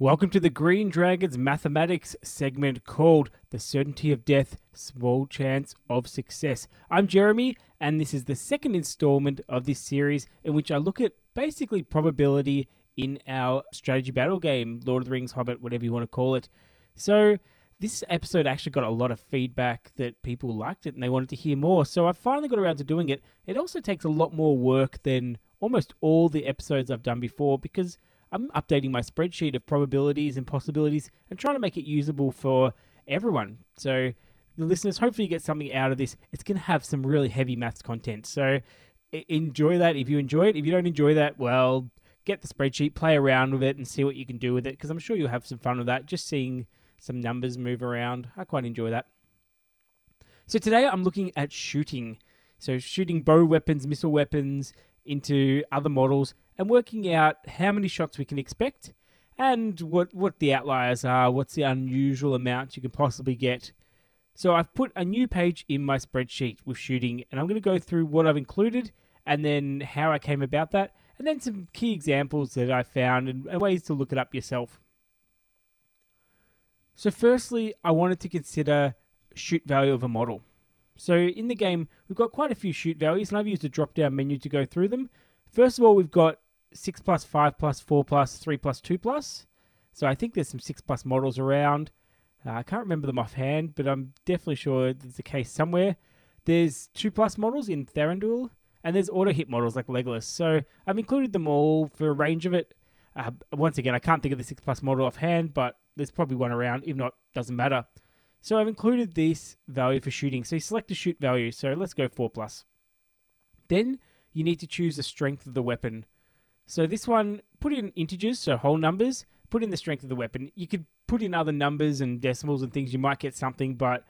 Welcome to the Green Dragons mathematics segment called The Certainty of Death, Small Chance of Success. I'm Jeremy, and this is the second installment of this series in which I look at basically probability in our strategy battle game, Lord of the Rings, Hobbit, whatever you want to call it. So, this episode actually got a lot of feedback that people liked it and they wanted to hear more. So, I finally got around to doing it. It also takes a lot more work than almost all the episodes I've done before because I'm updating my spreadsheet of probabilities and possibilities and trying to make it usable for everyone. So the listeners hopefully get something out of this. It's going to have some really heavy maths content. So enjoy that if you enjoy it. If you don't enjoy that, well, get the spreadsheet, play around with it and see what you can do with it because I'm sure you'll have some fun with that. Just seeing some numbers move around. I quite enjoy that. So today I'm looking at shooting. So shooting bow weapons, missile weapons into other models and working out how many shots we can expect and what, what the outliers are, what's the unusual amount you can possibly get. So I've put a new page in my spreadsheet with shooting, and I'm going to go through what I've included and then how I came about that, and then some key examples that I found and, and ways to look it up yourself. So, firstly, I wanted to consider shoot value of a model. So, in the game, we've got quite a few shoot values, and I've used a drop down menu to go through them. First of all, we've got 6 plus, 5 plus, 4 plus, 3 plus, 2 plus. So I think there's some 6 plus models around. Uh, I can't remember them offhand, but I'm definitely sure there's a case somewhere. There's 2 plus models in Thranduil, and there's auto hit models like Legolas. So I've included them all for a range of it. Uh, once again, I can't think of the 6 plus model offhand, but there's probably one around. If not, doesn't matter. So I've included this value for shooting. So you select a shoot value. So let's go 4 plus. Then you need to choose the strength of the weapon. So this one, put in integers, so whole numbers, put in the strength of the weapon. You could put in other numbers and decimals and things, you might get something, but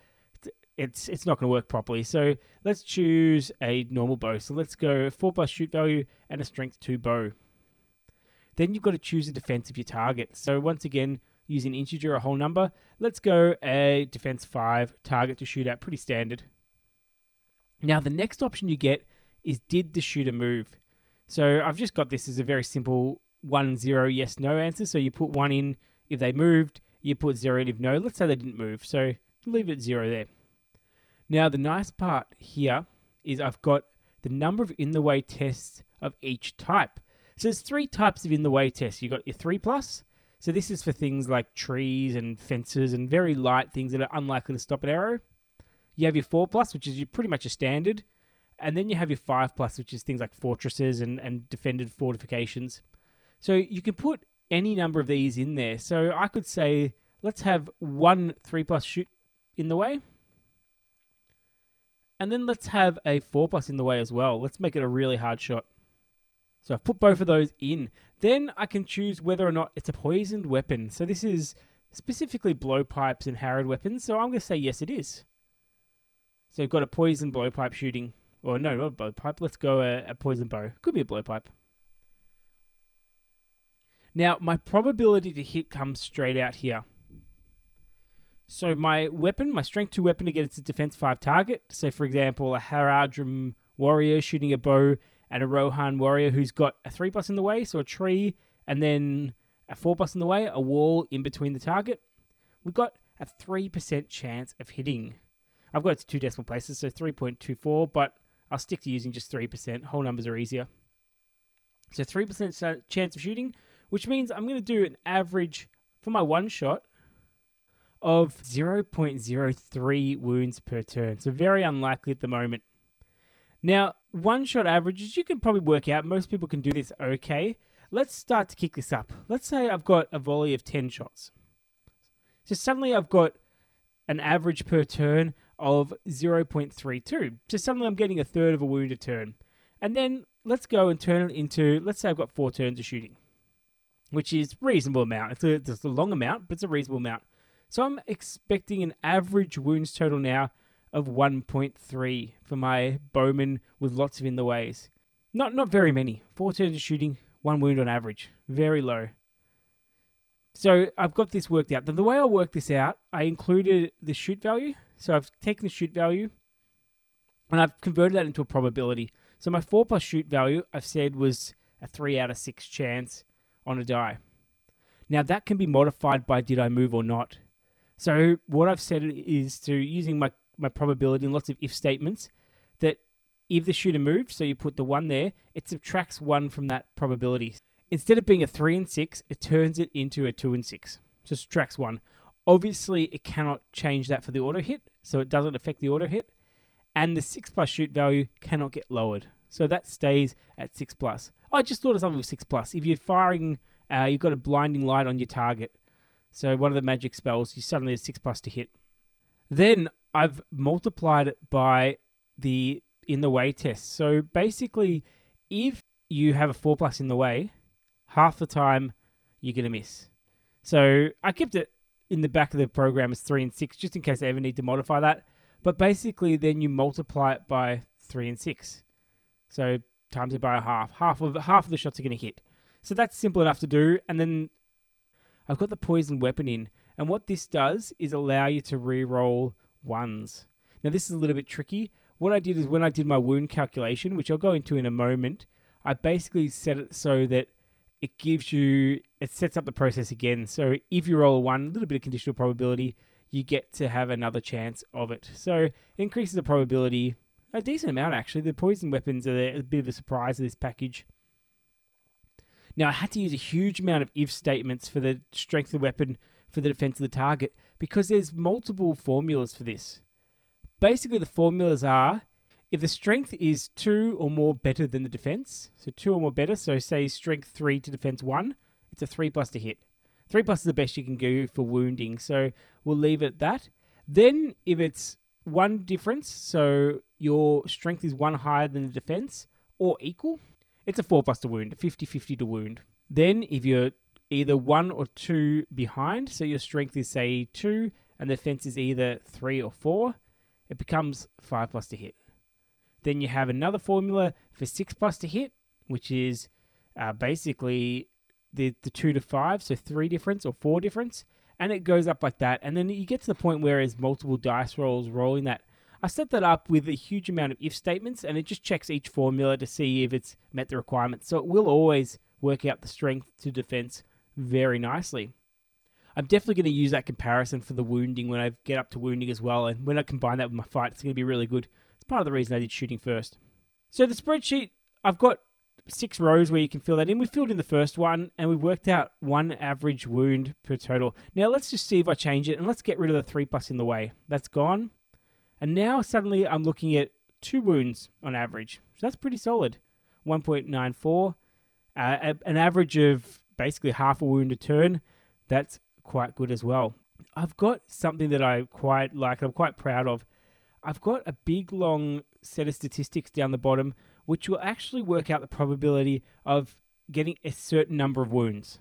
it's it's not going to work properly. So let's choose a normal bow. So let's go 4 plus shoot value and a strength 2 bow. Then you've got to choose a defense of your target. So once again, using integer, a whole number, let's go a defense 5 target to shoot at, pretty standard. Now the next option you get is did the shooter move? So I've just got this as a very simple one zero yes no answer. So you put one in if they moved, you put zero in if no. Let's say they didn't move, so leave it zero there. Now the nice part here is I've got the number of in the way tests of each type. So there's three types of in the way tests. You've got your three plus. So this is for things like trees and fences and very light things that are unlikely to stop an arrow. You have your four plus, which is pretty much a standard. And then you have your 5 plus, which is things like fortresses and, and defended fortifications. So you can put any number of these in there. So I could say, let's have one 3 plus shoot in the way. And then let's have a 4 plus in the way as well. Let's make it a really hard shot. So I've put both of those in. Then I can choose whether or not it's a poisoned weapon. So this is specifically blowpipes and Harad weapons. So I'm going to say yes, it is. So you've got a poison blowpipe shooting. Or no, not a blowpipe. Let's go a, a poison bow. Could be a blowpipe. Now, my probability to hit comes straight out here. So my weapon, my strength 2 weapon against a defense 5 target. So for example, a Haradrim warrior shooting a bow and a Rohan warrior who's got a 3 plus in the way, so a tree, and then a 4 plus in the way, a wall in between the target. We've got a 3% chance of hitting. I've got it to two decimal places, so 3.24, but I'll stick to using just 3%. Whole numbers are easier. So 3% chance of shooting, which means I'm going to do an average for my one shot of 0.03 wounds per turn. So very unlikely at the moment. Now, one shot averages, you can probably work out. Most people can do this okay. Let's start to kick this up. Let's say I've got a volley of 10 shots. So suddenly I've got an average per turn of 0.32. So suddenly I'm getting a third of a wound a turn. And then let's go and turn it into, let's say I've got four turns of shooting, which is reasonable amount. It's a, it's a long amount, but it's a reasonable amount. So I'm expecting an average wounds total now of 1.3 for my bowman with lots of in the ways. Not not very many. Four turns of shooting, one wound on average. Very low. So I've got this worked out. The way I worked this out, I included the shoot value. So I've taken the shoot value and I've converted that into a probability. So my 4 plus shoot value, I've said was a 3 out of 6 chance on a die. Now that can be modified by did I move or not. So what I've said is to using my, my probability and lots of if statements that if the shooter moves, so you put the one there, it subtracts one from that probability. Instead of being a three and six, it turns it into a two and six. So subtracts one. Obviously, it cannot change that for the auto hit, so it doesn't affect the auto hit. And the six plus shoot value cannot get lowered. So that stays at six plus. I just thought of something with six plus. If you're firing, uh, you've got a blinding light on your target. So one of the magic spells, you suddenly have six plus to hit. Then I've multiplied it by the in the way test. So basically, if you have a four plus in the way, half the time you're gonna miss. So I kept it in the back of the program as three and six, just in case I ever need to modify that. But basically, then you multiply it by three and six. So times it by a half. Half of half of the shots are going to hit. So that's simple enough to do. And then I've got the poison weapon in, and what this does is allow you to re-roll ones. Now this is a little bit tricky. What I did is when I did my wound calculation, which I'll go into in a moment, I basically set it so that it gives you it sets up the process again. So if you roll a one, a little bit of conditional probability, you get to have another chance of it. So it increases the probability a decent amount actually. The poison weapons are a bit of a surprise of this package. Now I had to use a huge amount of if statements for the strength of the weapon for the defense of the target because there's multiple formulas for this. Basically, the formulas are if the strength is two or more better than the defense, so two or more better, so say strength three to defense one, it's a three plus to hit. Three plus is the best you can go for wounding, so we'll leave it at that. Then, if it's one difference, so your strength is one higher than the defense or equal, it's a 4 plus to wound, 50 50 to wound. Then, if you're either one or two behind, so your strength is, say, two and the defense is either three or four, it becomes 5 plus to hit. Then you have another formula for 6 plus to hit, which is uh, basically the, the 2 to 5, so 3 difference or 4 difference and it goes up like that. And then you get to the point where there's multiple dice rolls rolling that. I set that up with a huge amount of if statements, and it just checks each formula to see if it's met the requirements. So it will always work out the strength to defense very nicely. I'm definitely going to use that comparison for the wounding when I get up to wounding as well, and when I combine that with my fight, it's going to be really good. It's part of the reason I did shooting first. So the spreadsheet, I've got six rows where you can fill that in. We filled in the first one and we worked out one average wound per total. Now let's just see if I change it and let's get rid of the three plus in the way. That's gone. And now suddenly I'm looking at two wounds on average. So that's pretty solid. 1.94. Uh, an average of basically half a wound a turn. That's quite good as well. I've got something that I quite like, I'm quite proud of. I've got a big long set of statistics down the bottom which will actually work out the probability of getting a certain number of wounds.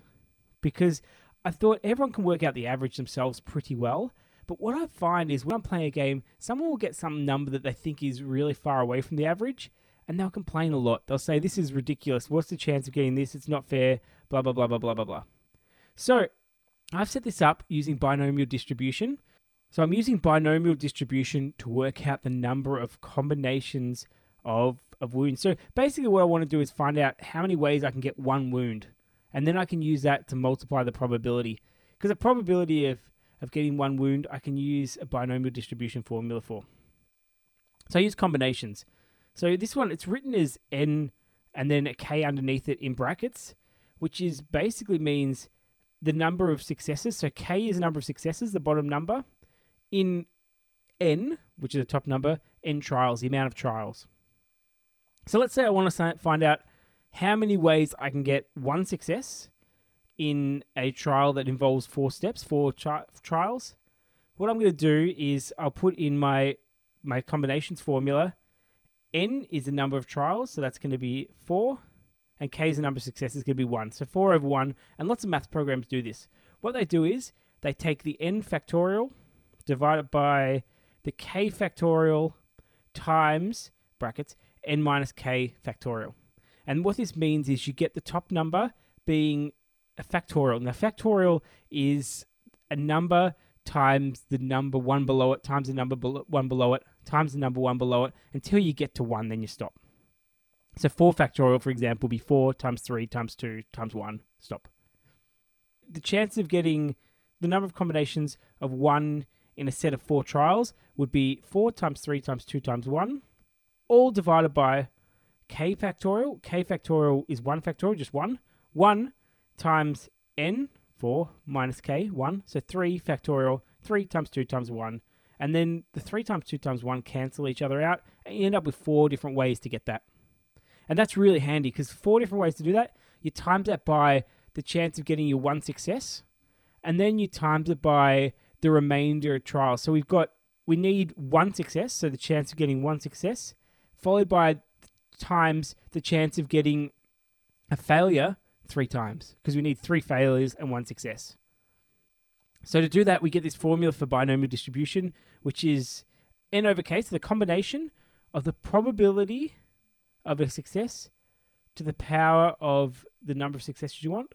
Because I thought everyone can work out the average themselves pretty well. But what I find is when I'm playing a game, someone will get some number that they think is really far away from the average, and they'll complain a lot. They'll say, This is ridiculous. What's the chance of getting this? It's not fair. Blah, blah, blah, blah, blah, blah, blah. So I've set this up using binomial distribution. So I'm using binomial distribution to work out the number of combinations of of wounds. So basically, what I want to do is find out how many ways I can get one wound, and then I can use that to multiply the probability. Because the probability of of getting one wound, I can use a binomial distribution formula for. So I use combinations. So this one, it's written as n and then a k underneath it in brackets, which is basically means the number of successes. So k is the number of successes, the bottom number, in n, which is the top number, n trials, the amount of trials. So let's say I want to find out how many ways I can get one success in a trial that involves four steps, four tri- trials. What I'm going to do is I'll put in my my combinations formula. N is the number of trials, so that's going to be four, and K is the number of successes, going to be one. So four over one, and lots of math programs do this. What they do is they take the N factorial, divided by the K factorial times brackets n minus k factorial. And what this means is you get the top number being a factorial. Now, factorial is a number times the number one below it, times the number one below it, times the number one below it, until you get to one, then you stop. So 4 factorial, for example, be 4 times 3 times 2 times 1, stop. the chance of getting the number of combinations of one in a set of four trials would be 4 times 3 times 2 times 1, all divided by k factorial. k factorial is 1 factorial, just 1. 1 times n, 4, minus k, 1. So 3 factorial, 3 times 2 times 1. And then the 3 times 2 times 1 cancel each other out, and you end up with four different ways to get that. And that's really handy because four different ways to do that, you times that by the chance of getting your one success, and then you times it by the remainder of trials. So we've got we need one success, so the chance of getting one success, followed by times the chance of getting a failure three times because we need three failures and one success. So to do that, we get this formula for binomial distribution, which is n over k, so the combination of the probability of a success to the power of the number of successes you want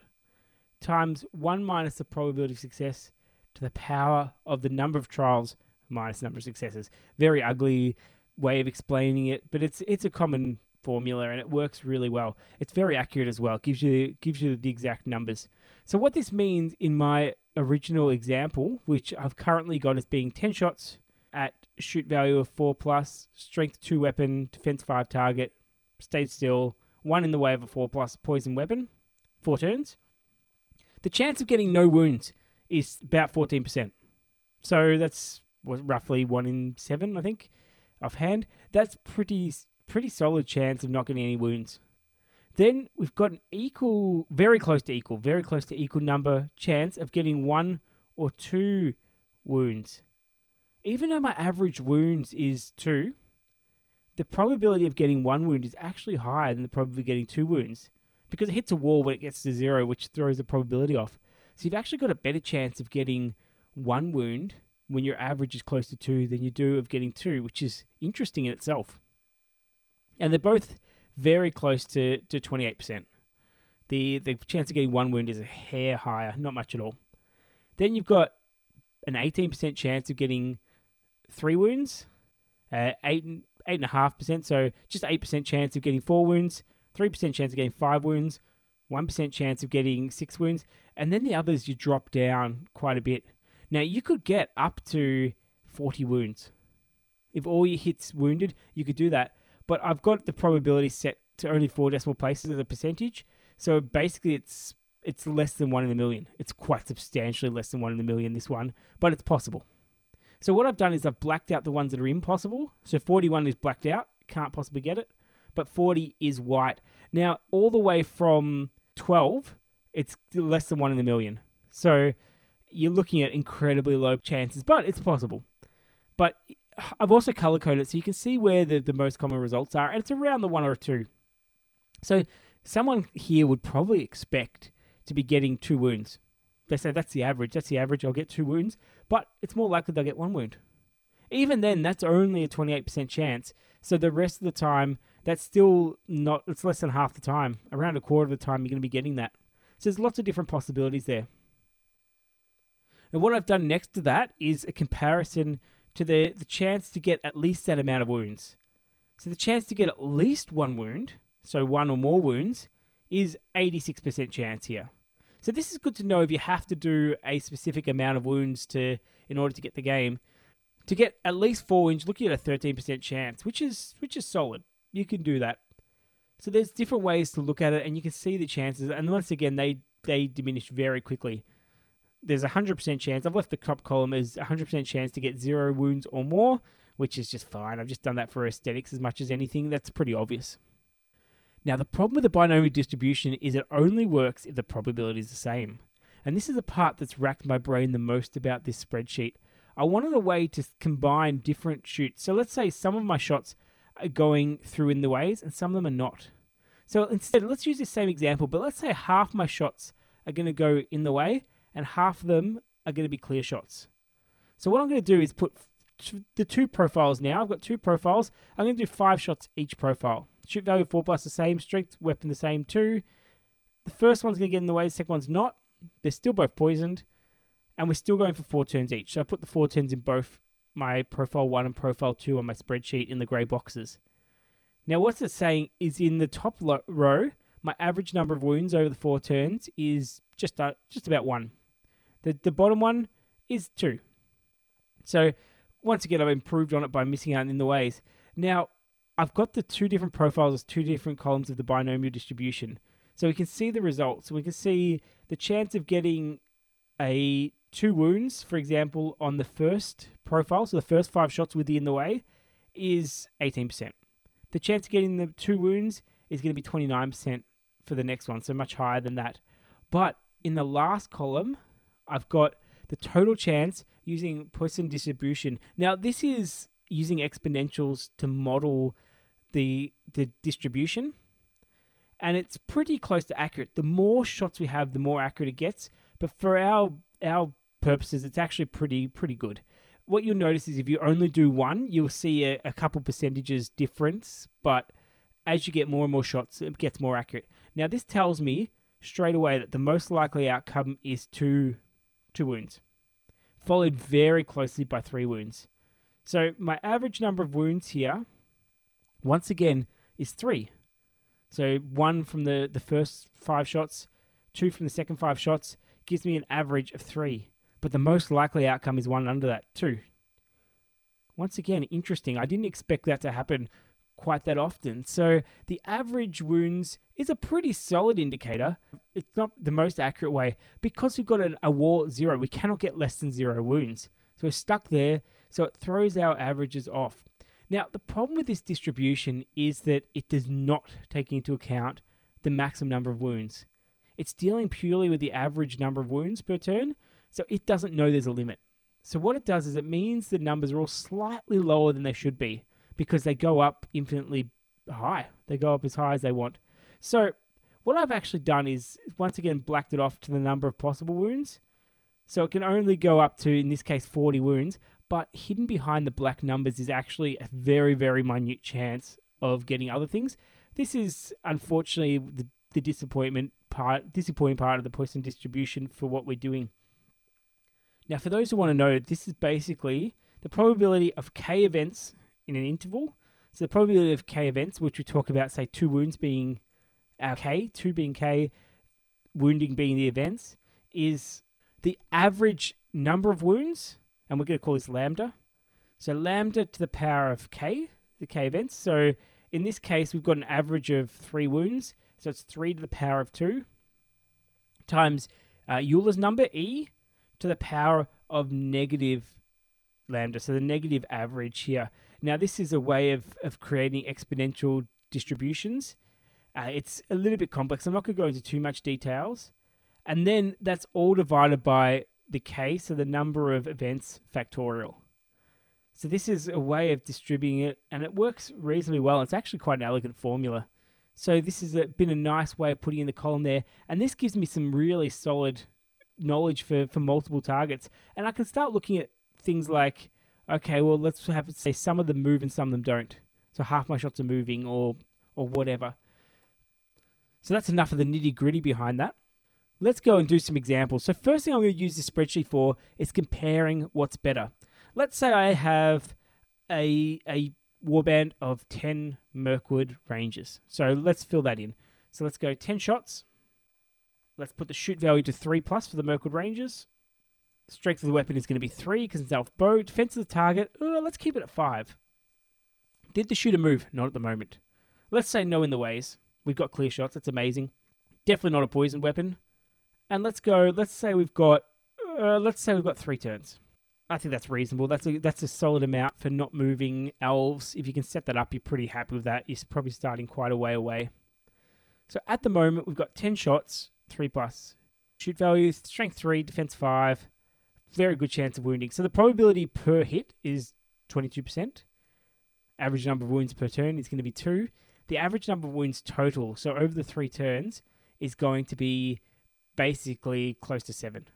times 1 minus the probability of success to the power of the number of trials minus the number of successes. Very ugly way of explaining it, but it's it's a common formula and it works really well. It's very accurate as well. It gives you gives you the exact numbers. So what this means in my original example, which I've currently got as being 10 shots at shoot value of 4 plus, strength 2 weapon, defense 5 target, stayed still, one in the way of a 4 plus poison weapon, 4 turns. The chance of getting no wounds is about 14%. So that's roughly 1 in 7, I think, offhand. That's pretty pretty solid chance of not getting any wounds. Then we've got an equal, very close to equal, very close to equal number chance of getting one or two wounds. Even though my average wounds is two, the probability of getting one wound is actually higher than the probability of getting two wounds because it hits a wall when it gets to zero, which throws the probability off. So you've actually got a better chance of getting one wound when your average is close to two than you do of getting two, which is interesting in itself. And they're both very close to, to 28%. The, the chance of getting one wound is a hair higher, not much at all. Then you've got an 18% chance of getting three wounds, uh, eight eight and a half percent, so just eight percent chance of getting four wounds, 3% chance of getting five wounds, 1% chance of getting six wounds, and then the others you drop down quite a bit. Now, you could get up to 40 wounds. If all your hits wounded, you could do that. But I've got the probability set to only four decimal places as a percentage. So basically, it's it's less than one in a million. It's quite substantially less than one in a million, this one, but it's possible. So what I've done is I've blacked out the ones that are impossible. So 41 is blacked out, can't possibly get it but 40 is white. Now, all the way from 12, it's less than one in a million. So you're looking at incredibly low chances, but it's possible. But I've also color coded so you can see where the, the most common results are, and it's around the one or two. So someone here would probably expect to be getting two wounds. They say that's the average. That's the average. I'll get two wounds, but it's more likely they'll get one wound. Even then, that's only a 28% chance. So the rest of the time, that's still not, it's less than half the time. Around a quarter of the time, you're going to be getting that. So there's lots of different possibilities there. And what I've done next to that is a comparison to the, the chance to get at least that amount of wounds. So the chance to get at least one wound, so one or more wounds, is 86% chance here. So this is good to know if you have to do a specific amount of wounds to in order to get the game. To get at least four wounds, looking at a 13% chance, which is which is solid you can do that. So there's different ways to look at it, and you can see the chances. And once again, they they diminish very quickly. There's a hundred percent chance. I've left the top column as a hundred percent chance to get zero wounds or more, which is just fine. I've just done that for aesthetics as much as anything. That's pretty obvious. Now the problem with the binomial distribution is it only works if the probability is the same. And this is the part that's racked my brain the most about this spreadsheet. I wanted a way to combine different shoots. So let's say some of my shots are going through in the ways and some of them are not. So instead, let's use the same example, but let's say half my shots are going to go in the way and half of them are going to be clear shots. So what I'm going to do is put the two profiles now. I've got two profiles. I'm going to do five shots each profile. Shoot value 4 plus the same, strength weapon the same too. The first one's going to get in the way, the second one's not. They're still both poisoned. And we're still going for four turns each. So I put the four turns in both my profile one and profile two on my spreadsheet in the grey boxes. Now, what's it saying is in the top row, my average number of wounds over the four turns is just uh, just about one. The the bottom one is two. So once again, I've improved on it by missing out in the ways. Now I've got the two different profiles, two different columns of the binomial distribution. So we can see the results. We can see the chance of getting a two wounds, for example, on the first profile, so the first five shots with the in the way, is 18%. The chance of getting the two wounds is going to be 29% for the next one, so much higher than that. But in the last column, I've got the total chance using Poisson distribution. Now, this is using exponentials to model the the distribution, and it's pretty close to accurate. The more shots we have, the more accurate it gets. But for our our purposes, it's actually pretty pretty good. What you'll notice is if you only do one, you'll see a, a couple percentages difference, but as you get more and more shots, it gets more accurate. Now, this tells me straight away that the most likely outcome is two two wounds, followed very closely by three wounds. So my average number of wounds here, once again, is three. So one from the, the first five shots, two from the second five shots, gives me an average of three but the most likely outcome is one under that, too. Once again, interesting. I didn't expect that to happen quite that often. So the average wounds is a pretty solid indicator. It's not the most accurate way because we've got an, a war zero. We cannot get less than zero wounds. So we're stuck there. So it throws our averages off. Now, the problem with this distribution is that it does not take into account the maximum number of wounds. It's dealing purely with the average number of wounds per turn, so it doesn't know there's a limit. So what it does is it means the numbers are all slightly lower than they should be because they go up infinitely high. They go up as high as they want. So what I've actually done is once again blacked it off to the number of possible wounds. So it can only go up to, in this case, 40 wounds, but hidden behind the black numbers is actually a very, very minute chance of getting other things. This is unfortunately the, the disappointment part, disappointing part of the Poisson distribution for what we're doing. Now, for those who want to know, this is basically the probability of K events in an interval. So the probability of K events, which we talk about, say two wounds being our K, two being K, wounding being the events, is the average number of wounds, and we're going to call this lambda. So lambda to the power of K, the K events. So in this case, we've got an average of three wounds, so it's three to the power of two times uh, Euler's number, E, to the power of negative lambda, so the negative average here. Now, this is a way of, of creating exponential distributions. Uh, it's a little bit complex. I'm not going to go into too much details. And then that's all divided by the k, so the number of events factorial. So this is a way of distributing it, and it works reasonably well. It's actually quite an elegant formula. So this has been a nice way of putting in the column there, and this gives me some really solid knowledge for, for multiple targets. And I can start looking at things like, okay, well, let's have say some of them move and some of them don't. So half my shots are moving or or whatever. So that's enough of the nitty gritty behind that. Let's go and do some examples. So first thing I'm going to use this spreadsheet for is comparing what's better. Let's say I have a a warband of 10 Mirkwood Rangers. So let's fill that in. So let's go 10 shots. Let's put the shoot value to 3 plus for the Mirkwood Rangers. Strength of the weapon is going to be 3 because it's elf bow. Defense of the target, let's keep it at 5. Did the shooter move? Not at the moment. Let's say no in the ways. We've got clear shots. That's amazing. Definitely not a poison weapon. And let's go. Let's say we've got. Uh, let's say we've got three turns. I think that's reasonable. That's a that's a solid amount for not moving elves. If you can set that up, you're pretty happy with that. You're probably starting quite a way away. So at the moment, we've got ten shots three plus. Shoot value, strength three, defense five. Very good chance of wounding. So the probability per hit is 22%. Average number of wounds per turn is going to be two. The average number of wounds total, so over the three turns, is going to be basically close to seven.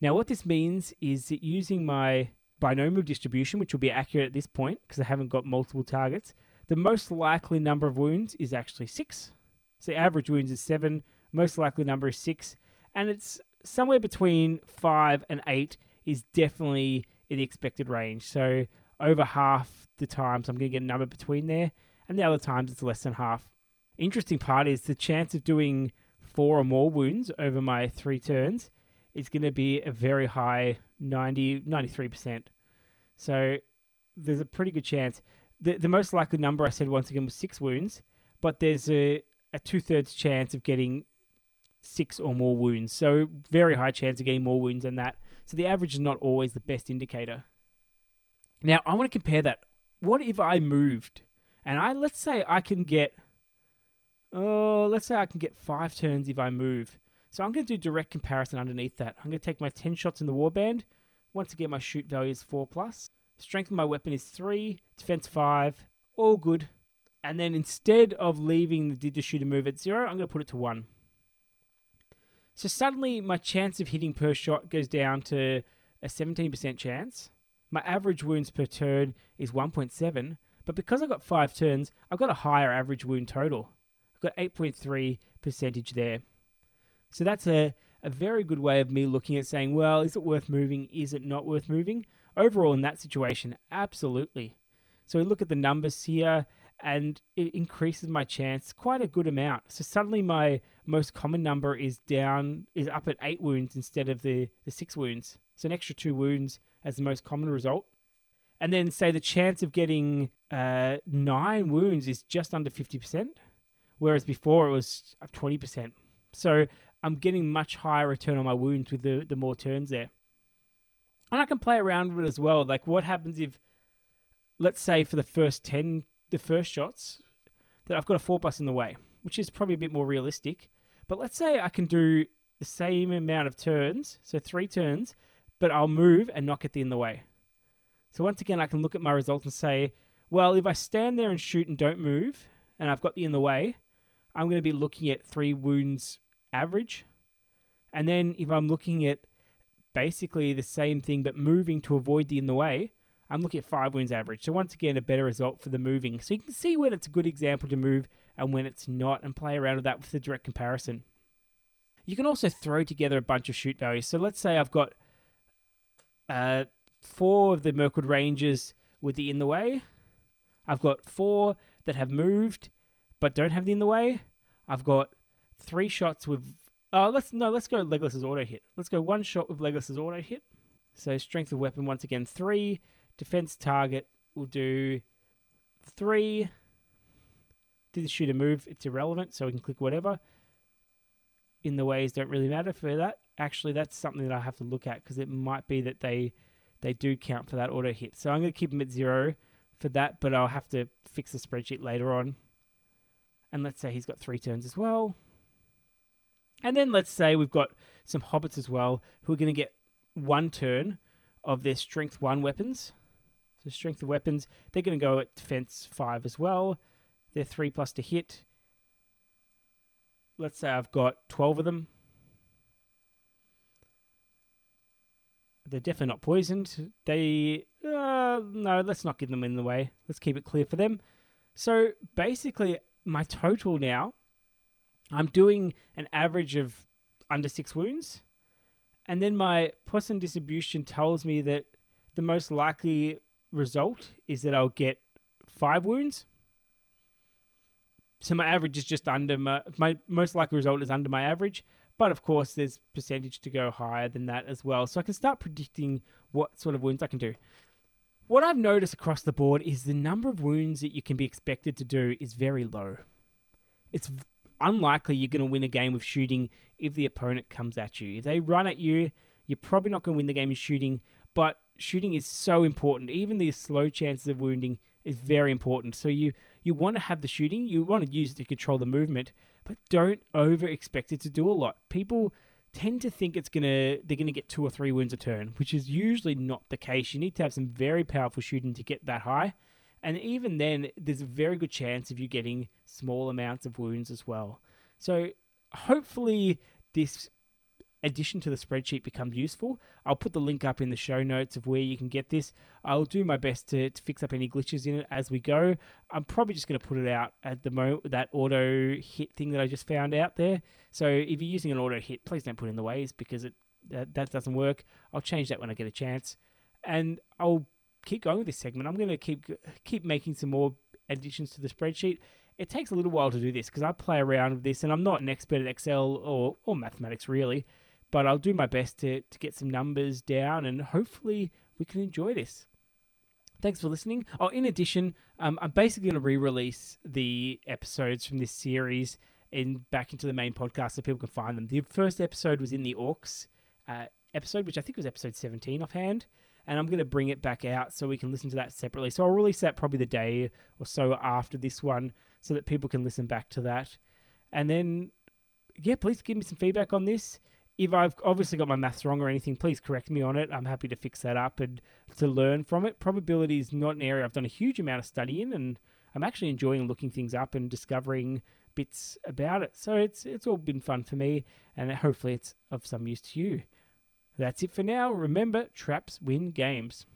Now, what this means is that using my binomial distribution, which will be accurate at this point because I haven't got multiple targets, the most likely number of wounds is actually six. So average wounds is seven, most likely number is six, and it's somewhere between five and eight is definitely in the expected range. So over half the times I'm going to get a number between there, and the other times it's less than half. interesting part is the chance of doing four or more wounds over my three turns is going to be a very high 90, 93%. So there's a pretty good chance. The, the most likely number I said once again was six wounds, but there's a, a two thirds chance of getting six or more wounds. So very high chance of getting more wounds than that. So the average is not always the best indicator. Now I want to compare that. What if I moved and I let's say I can get oh let's say I can get five turns if I move. So I'm going to do direct comparison underneath that. I'm going to take my 10 shots in the warband. Once again, my shoot value is 4 plus. Strength of my weapon is 3. Defense 5. All good. And then instead of leaving the did the shooter move at 0, I'm going to put it to 1. So suddenly my chance of hitting per shot goes down to a 17% chance. My average wounds per turn is 1.7, but because I've got 5 turns, I've got a higher average wound total. I've got 8.3 percentage there. So that's a, a very good way of me looking at saying, well, is it worth moving? Is it not worth moving? Overall, in that situation, absolutely. So we look at the numbers here, and it increases my chance quite a good amount. So suddenly my most common number is down is up at eight wounds instead of the, the six wounds. So an extra two wounds as the most common result. And then say the chance of getting uh, nine wounds is just under 50%, whereas before it was 20%. So I'm getting much higher return on my wounds with the, the more turns there. And I can play around with it as well. Like what happens if, let's say for the first 10, the first shots, that I've got a 4 bus in the way, which is probably a bit more realistic. But let's say I can do the same amount of turns, so three turns, but I'll move and not get the in the way. So once again, I can look at my results and say, well, if I stand there and shoot and don't move, and I've got the in the way, I'm going to be looking at three wounds average. And then if I'm looking at basically the same thing but moving to avoid the in the way, I'm looking at five wins average. So once again, a better result for the moving. So you can see when it's a good example to move and when it's not, and play around with that with the direct comparison. You can also throw together a bunch of shoot values. So let's say I've got uh, four of the Mirkwood Rangers with the in the way. I've got four that have moved but don't have the in the way. I've got three shots with. Uh, let's no, let's go Legolas's auto hit. Let's go one shot with Legolas's auto hit. So strength of weapon once again three. Defense target will do three. Did the shooter move? It's irrelevant, so we can click whatever. In the ways don't really matter for that. Actually, that's something that I have to look at because it might be that they they do count for that auto hit. So I'm going to keep them at zero for that, but I'll have to fix the spreadsheet later on. And let's say he's got three turns as well. And then let's say we've got some hobbits as well who are going to get one turn of their strength one weapons. Strength of weapons, they're going to go at defense five as well. They're three plus to hit. Let's say I've got 12 of them. They're definitely not poisoned. They, uh, no, let's not give them in the way. Let's keep it clear for them. So basically, my total now, I'm doing an average of under six wounds. And then my Poisson distribution tells me that the most likely result is that I'll get five wounds. So my average is just under my my most likely result is under my average, but of course there's percentage to go higher than that as well. So I can start predicting what sort of wounds I can do. What I've noticed across the board is the number of wounds that you can be expected to do is very low. It's unlikely you're going to win a game of shooting if the opponent comes at you. If they run at you, you're probably not going to win the game of shooting, but shooting is so important. Even the slow chances of wounding is very important. So you you want to have the shooting, you want to use it to control the movement, but don't over expect it to do a lot. People tend to think it's gonna they're gonna get two or three wounds a turn, which is usually not the case. You need to have some very powerful shooting to get that high, and even then, there's a very good chance of you getting small amounts of wounds as well. So hopefully this addition to the spreadsheet becomes useful. I'll put the link up in the show notes of where you can get this. I'll do my best to, to fix up any glitches in it as we go. I'm probably just going to put it out at the moment, that auto hit thing that I just found out there. So if you're using an auto hit, please don't put in the ways because it that, that doesn't work. I'll change that when I get a chance. And I'll keep going with this segment. I'm going to keep keep making some more additions to the spreadsheet it takes a little while to do this because I play around with this and I'm not an expert at Excel or, or mathematics really, but I'll do my best to, to get some numbers down and hopefully we can enjoy this. Thanks for listening. Oh, in addition, um, I'm basically going to re-release the episodes from this series in back into the main podcast so people can find them. The first episode was in the Orcs uh, episode, which I think was episode 17 offhand, and I'm going to bring it back out so we can listen to that separately. So I'll release that probably the day or so after this one so that people can listen back to that. And then, yeah, please give me some feedback on this. If I've obviously got my maths wrong or anything, please correct me on it. I'm happy to fix that up and to learn from it. Probability is not an area I've done a huge amount of study in, and I'm actually enjoying looking things up and discovering bits about it. So it's it's all been fun for me, and hopefully it's of some use to you. That's it for now. Remember, traps win games.